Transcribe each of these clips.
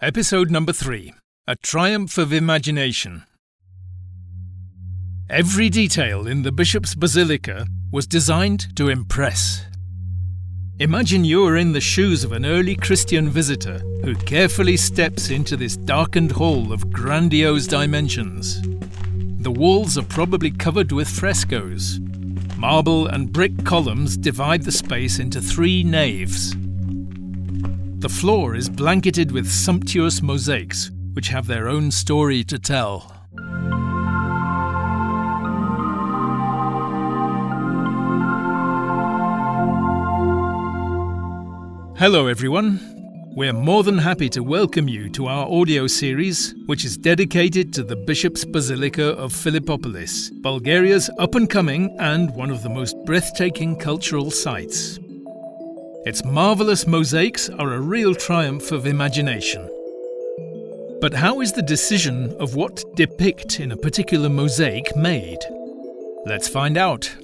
Episode number three A Triumph of Imagination. Every detail in the Bishop's Basilica was designed to impress. Imagine you are in the shoes of an early Christian visitor who carefully steps into this darkened hall of grandiose dimensions. The walls are probably covered with frescoes. Marble and brick columns divide the space into three naves. The floor is blanketed with sumptuous mosaics, which have their own story to tell. Hello, everyone. We're more than happy to welcome you to our audio series, which is dedicated to the Bishop's Basilica of Philippopolis, Bulgaria's up and coming and one of the most breathtaking cultural sites. Its marvellous mosaics are a real triumph of imagination. But how is the decision of what to depict in a particular mosaic made? Let's find out.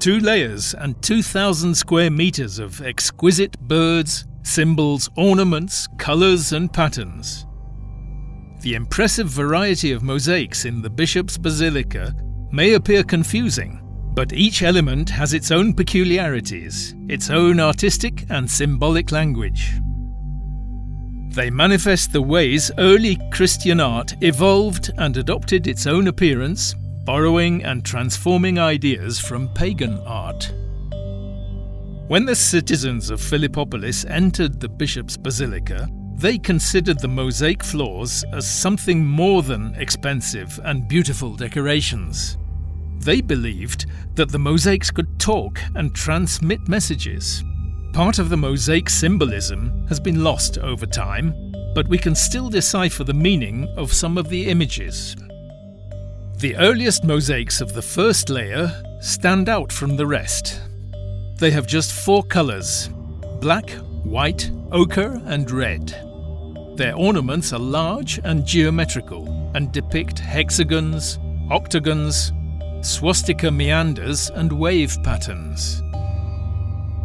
Two layers and 2,000 square metres of exquisite birds, symbols, ornaments, colours, and patterns. The impressive variety of mosaics in the Bishop's Basilica may appear confusing, but each element has its own peculiarities, its own artistic and symbolic language. They manifest the ways early Christian art evolved and adopted its own appearance, borrowing and transforming ideas from pagan art. When the citizens of Philippopolis entered the bishop's basilica, they considered the mosaic floors as something more than expensive and beautiful decorations. They believed that the mosaics could talk and transmit messages. Part of the mosaic symbolism has been lost over time, but we can still decipher the meaning of some of the images. The earliest mosaics of the first layer stand out from the rest. They have just four colours black, white, ochre, and red. Their ornaments are large and geometrical and depict hexagons, octagons, swastika meanders, and wave patterns.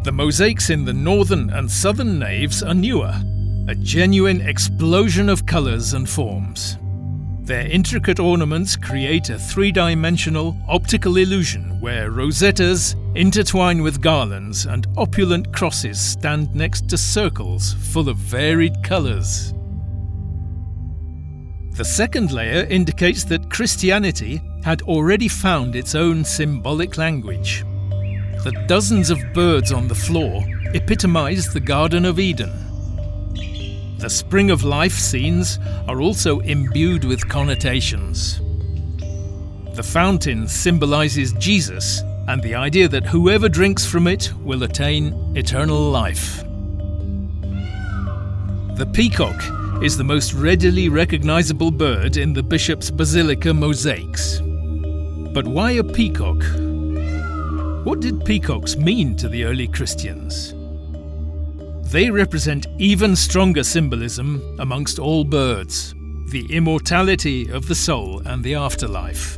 The mosaics in the northern and southern naves are newer, a genuine explosion of colours and forms. Their intricate ornaments create a three dimensional optical illusion where rosettas intertwine with garlands and opulent crosses stand next to circles full of varied colours. The second layer indicates that Christianity had already found its own symbolic language. The dozens of birds on the floor epitomize the Garden of Eden the spring of life scenes are also imbued with connotations. The fountain symbolizes Jesus and the idea that whoever drinks from it will attain eternal life. The peacock is the most readily recognizable bird in the bishop's basilica mosaics. But why a peacock? What did peacocks mean to the early Christians? They represent even stronger symbolism amongst all birds the immortality of the soul and the afterlife.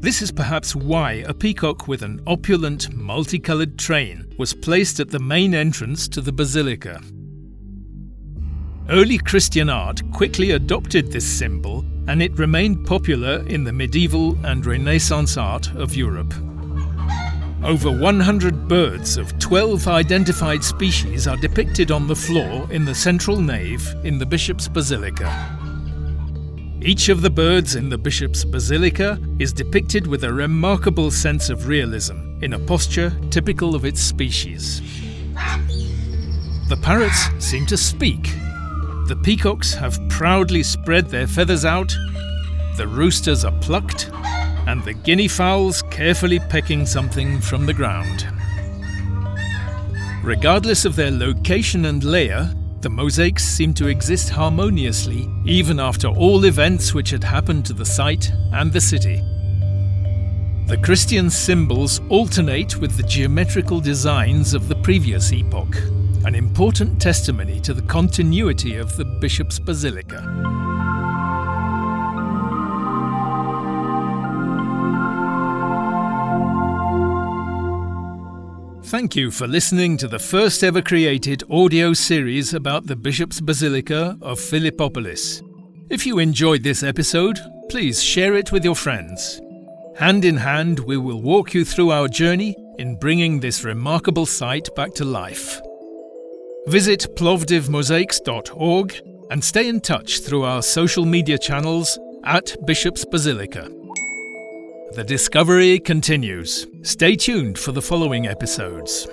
This is perhaps why a peacock with an opulent, multicoloured train was placed at the main entrance to the basilica. Early Christian art quickly adopted this symbol, and it remained popular in the medieval and Renaissance art of Europe. Over 100 birds of 12 identified species are depicted on the floor in the central nave in the Bishop's Basilica. Each of the birds in the Bishop's Basilica is depicted with a remarkable sense of realism in a posture typical of its species. The parrots seem to speak. The peacocks have proudly spread their feathers out. The roosters are plucked and the guinea fowls carefully pecking something from the ground. Regardless of their location and layer, the mosaics seem to exist harmoniously even after all events which had happened to the site and the city. The Christian symbols alternate with the geometrical designs of the previous epoch, an important testimony to the continuity of the bishop's basilica. Thank you for listening to the first ever created audio series about the Bishop's Basilica of Philippopolis. If you enjoyed this episode, please share it with your friends. Hand in hand, we will walk you through our journey in bringing this remarkable site back to life. Visit plovdivmosaics.org and stay in touch through our social media channels at Bishop's Basilica. The discovery continues. Stay tuned for the following episodes.